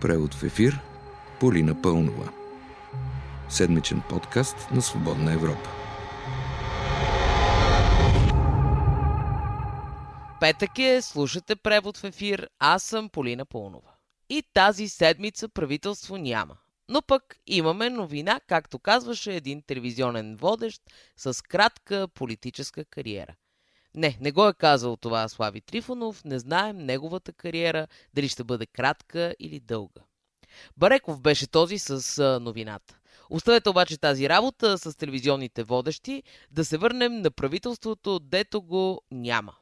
Превод в ефир Полина Пълнова. Седмичен подкаст на Свободна Европа. Петък е, слушате превод в ефир, аз съм Полина Пълнова. И тази седмица правителство няма. Но пък имаме новина, както казваше един телевизионен водещ с кратка политическа кариера. Не, не го е казал това Слави Трифонов, не знаем неговата кариера, дали ще бъде кратка или дълга. Бареков беше този с новината. Оставете обаче тази работа с телевизионните водещи, да се върнем на правителството, дето го няма.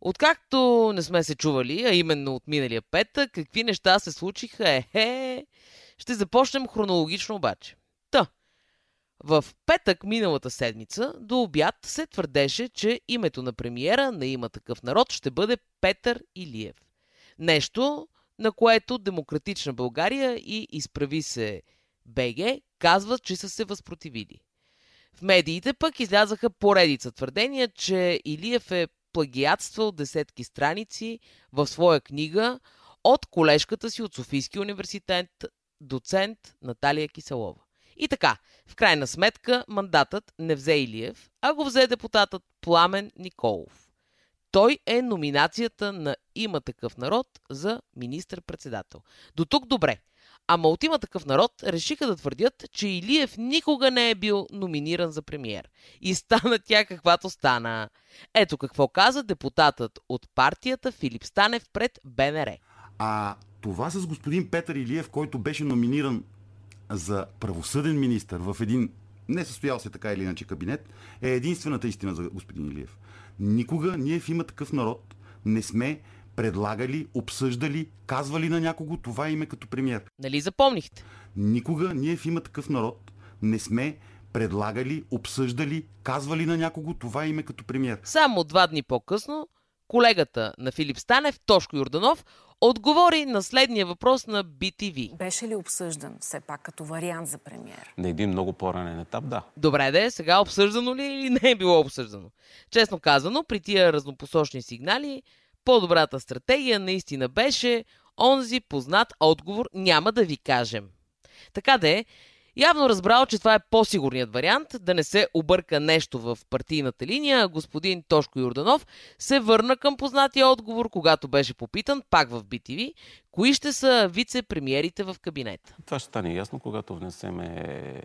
Откакто не сме се чували, а именно от миналия петък, какви неща се случиха, ехе, ще започнем хронологично обаче. В петък миналата седмица до обяд се твърдеше, че името на премиера на има такъв народ ще бъде Петър Илиев. Нещо, на което Демократична България и Изправи се БГ казват, че са се възпротивили. В медиите пък излязаха поредица твърдения, че Илиев е плагиатствал десетки страници в своя книга от колежката си от Софийския университет, доцент Наталия Киселова. И така, в крайна сметка, мандатът не взе Илиев, а го взе депутатът Пламен Николов. Той е номинацията на Има такъв народ за министър-председател. До тук добре. Ама от има такъв народ решиха да твърдят, че Илиев никога не е бил номиниран за премиер. И стана тя каквато стана. Ето какво каза депутатът от партията Филип Станев пред БНР. А това с господин Петър Илиев, който беше номиниран за правосъден министр в един не състоял се така или иначе кабинет, е единствената истина за господин Илиев. Никога ние в има такъв народ не сме предлагали, обсъждали, казвали на някого това име като премьер. Нали запомнихте? Никога ние в има такъв народ не сме предлагали, обсъждали, казвали на някого това име като премьер. Само два дни по-късно колегата на Филип Станев, Тошко Юрданов, отговори на следния въпрос на BTV. Беше ли обсъждан все пак като вариант за премьер? На един много по-ранен етап, да. Добре де, сега обсъждано ли или не е било обсъждано? Честно казано, при тия разнопосочни сигнали, по-добрата стратегия наистина беше онзи познат отговор няма да ви кажем. Така де, Явно разбрал, че това е по-сигурният вариант, да не се обърка нещо в партийната линия, господин Тошко Юрданов се върна към познатия отговор, когато беше попитан, пак в BTV, кои ще са вице-премиерите в кабинета. Това ще стане ясно, когато внесеме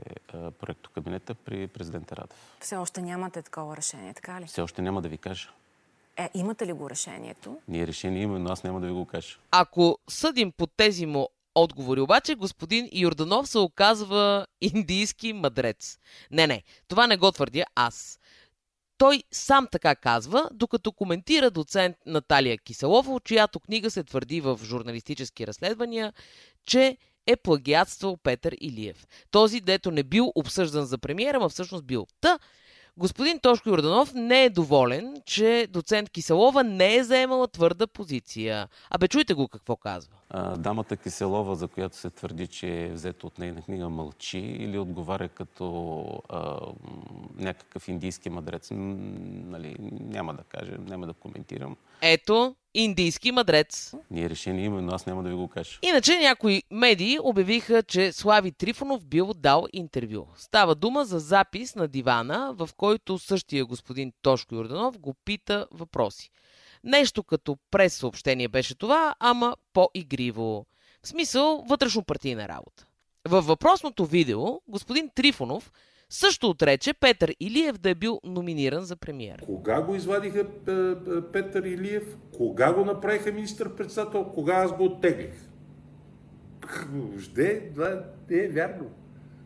проекто кабинета при президента Радев. Все още нямате такова решение, така ли? Все още няма да ви кажа. Е, имате ли го решението? Ние решение имаме, но аз няма да ви го кажа. Ако съдим по тези му отговори. Обаче господин Йорданов се оказва индийски мъдрец. Не, не, това не го твърдя аз. Той сам така казва, докато коментира доцент Наталия Киселова, чиято книга се твърди в журналистически разследвания, че е плагиатствал Петър Илиев. Този, дето не бил обсъждан за премиера, а всъщност бил. Та, Господин Тошко Йорданов не е доволен, че доцент Киселова не е заемала твърда позиция. Абе, чуйте го какво казва. Дамата Киселова, за която се твърди, че е взето от нейна книга, мълчи или отговаря като а, някакъв индийски мадрец. Нали, няма да кажа, няма да коментирам. Ето, индийски мадрец. Ние решение има, но аз няма да ви го кажа. Иначе някои медии обявиха, че Слави Трифонов бил дал интервю. Става дума за запис на дивана, в който същия господин Тошко Йорданов го пита въпроси. Нещо като прес съобщение беше това, ама по-игриво. В смисъл вътрешно партийна работа. Във въпросното видео господин Трифонов също отрече Петър Илиев да е бил номиниран за премиер. Кога го извадиха е, е, Петър Илиев? Кога го направиха министър-председател? Кога аз го оттеглих? Това не е вярно.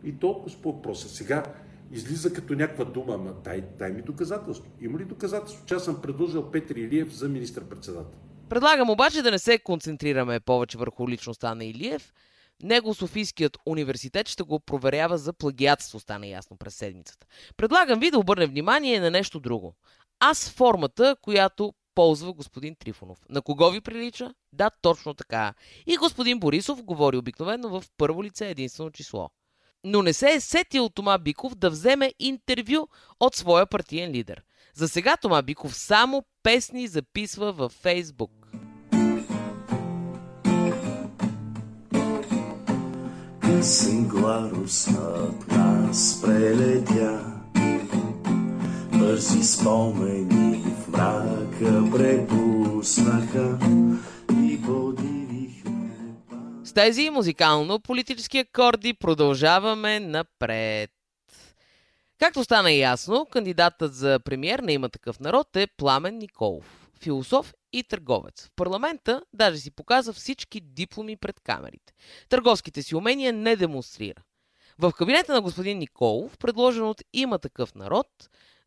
И толкова по въпроса. Сега излиза като някаква дума, ама дай, дай ми доказателство. Има ли доказателство, че аз съм предложил Петър Илиев за министър-председател? Предлагам обаче да не се концентрираме повече върху личността на Илиев, него Софийският университет ще го проверява за плагиатство, стана ясно през седмицата. Предлагам ви да обърнем внимание на нещо друго. Аз формата, която ползва господин Трифонов. На кого ви прилича? Да, точно така. И господин Борисов говори обикновено в първо лице единствено число. Но не се е сетил Тома Биков да вземе интервю от своя партиен лидер. За сега Тома Биков само песни записва във Фейсбук. Сингларус над нас прелетя Бързи спомени в мрака препуснаха и подивихме С тези музикално-политически акорди продължаваме напред. Както стана ясно, кандидатът за премьер на има такъв народ е Пламен Николов, философ и търговец. В парламента даже си показа всички дипломи пред камерите. Търговските си умения не демонстрира. В кабинета на господин Николов, предложен от има такъв народ,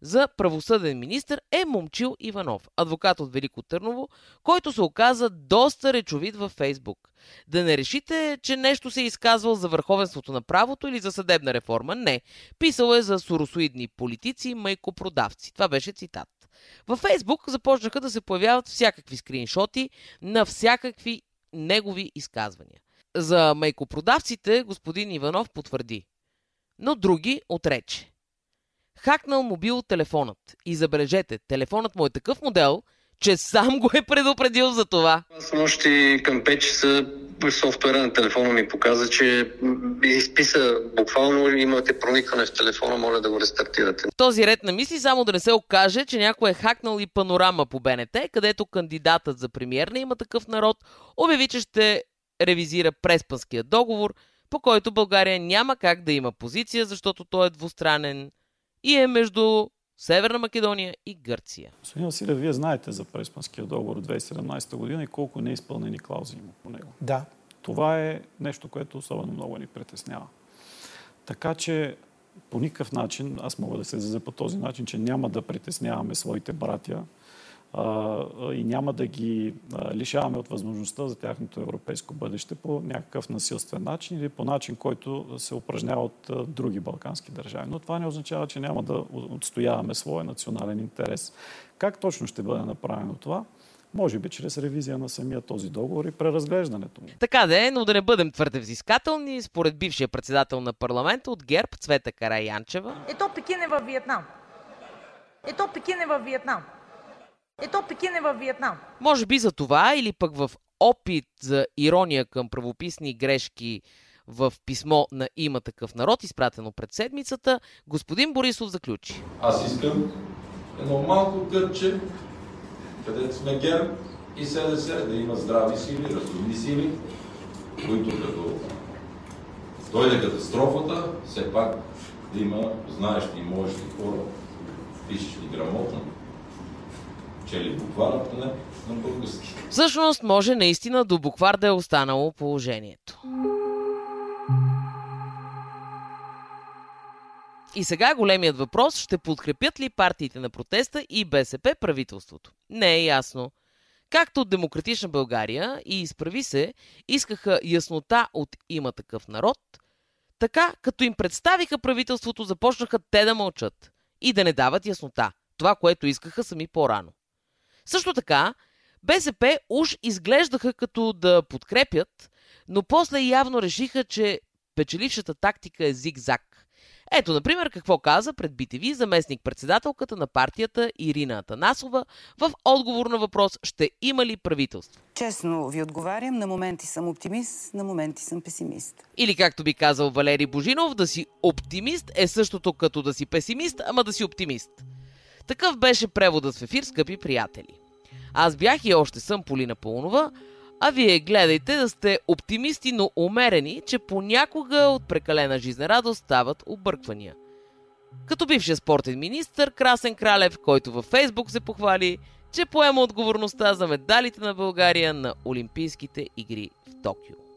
за правосъден министр е Момчил Иванов, адвокат от Велико Търново, който се оказа доста речовит във Фейсбук. Да не решите, че нещо се е изказвал за върховенството на правото или за съдебна реформа. Не. Писал е за соросоидни политици и майкопродавци. Това беше цитат. Във Фейсбук започнаха да се появяват всякакви скриншоти на всякакви негови изказвания. За майкопродавците господин Иванов потвърди, но други отрече. Хакнал мобил телефонът. И забележете, телефонът му е такъв модел, че сам го е предупредил за това. Аз нощи към 5 часа софтуера на телефона ми показа, че изписа буквално имате проникване в телефона, моля да го рестартирате. В този ред на мисли само да не се окаже, че някой е хакнал и панорама по БНТ, където кандидатът за премьер на има такъв народ обяви, че ще ревизира преспанския договор, по който България няма как да има позиция, защото той е двустранен и е между Северна Македония и Гърция. Господин Василев, вие знаете за Преспанския договор от 2017 година и колко неизпълнени клаузи има по него. Да. Това е нещо, което особено много ни притеснява. Така че по никакъв начин, аз мога да се изразя по този начин, че няма да притесняваме своите братя и няма да ги лишаваме от възможността за тяхното европейско бъдеще по някакъв насилствен начин или по начин, който се упражнява от други балкански държави. Но това не означава, че няма да отстояваме своя национален интерес. Как точно ще бъде направено това? Може би чрез ревизия на самия този договор и преразглеждането му. Така да е, но да не бъдем твърде взискателни, според бившия председател на парламента от ГЕРБ Цвета Караянчева. Ето Пекин е във Виетнам. Ето Пекин е във Виетнам. Ето Пекин е във Виетнам. Може би за това или пък в опит за ирония към правописни грешки в писмо на има такъв народ, изпратено пред седмицата, господин Борисов заключи. Аз искам едно малко кърче, където сме ГЕРБ и СДС, да има здрави сили, разумни сили, които като дойде катастрофата, все пак да има знаещи и можещи хора, пишещи грамотно, чели буквара поне на български. Всъщност може наистина до буквар да е останало положението. И сега големият въпрос, ще подкрепят ли партиите на протеста и БСП правителството? Не е ясно. Както от Демократична България и изправи се, искаха яснота от има такъв народ, така като им представиха правителството, започнаха те да мълчат и да не дават яснота. Това, което искаха сами по-рано. Също така, БСП уж изглеждаха като да подкрепят, но после явно решиха, че печелившата тактика е зигзаг. Ето, например, какво каза пред BTV заместник-председателката на партията Ирина Атанасова в отговор на въпрос ще има ли правителство. Честно ви отговарям, на моменти съм оптимист, на моменти съм песимист. Или както би казал Валери Божинов, да си оптимист е същото като да си песимист, ама да си оптимист. Такъв беше преводът в ефир, скъпи приятели. Аз бях и още съм Полина Пълнова, а вие гледайте да сте оптимисти, но умерени, че понякога от прекалена жизнерадост стават обърквания. Като бившия спортен министр Красен Кралев, който във Фейсбук се похвали, че поема отговорността за медалите на България на Олимпийските игри в Токио.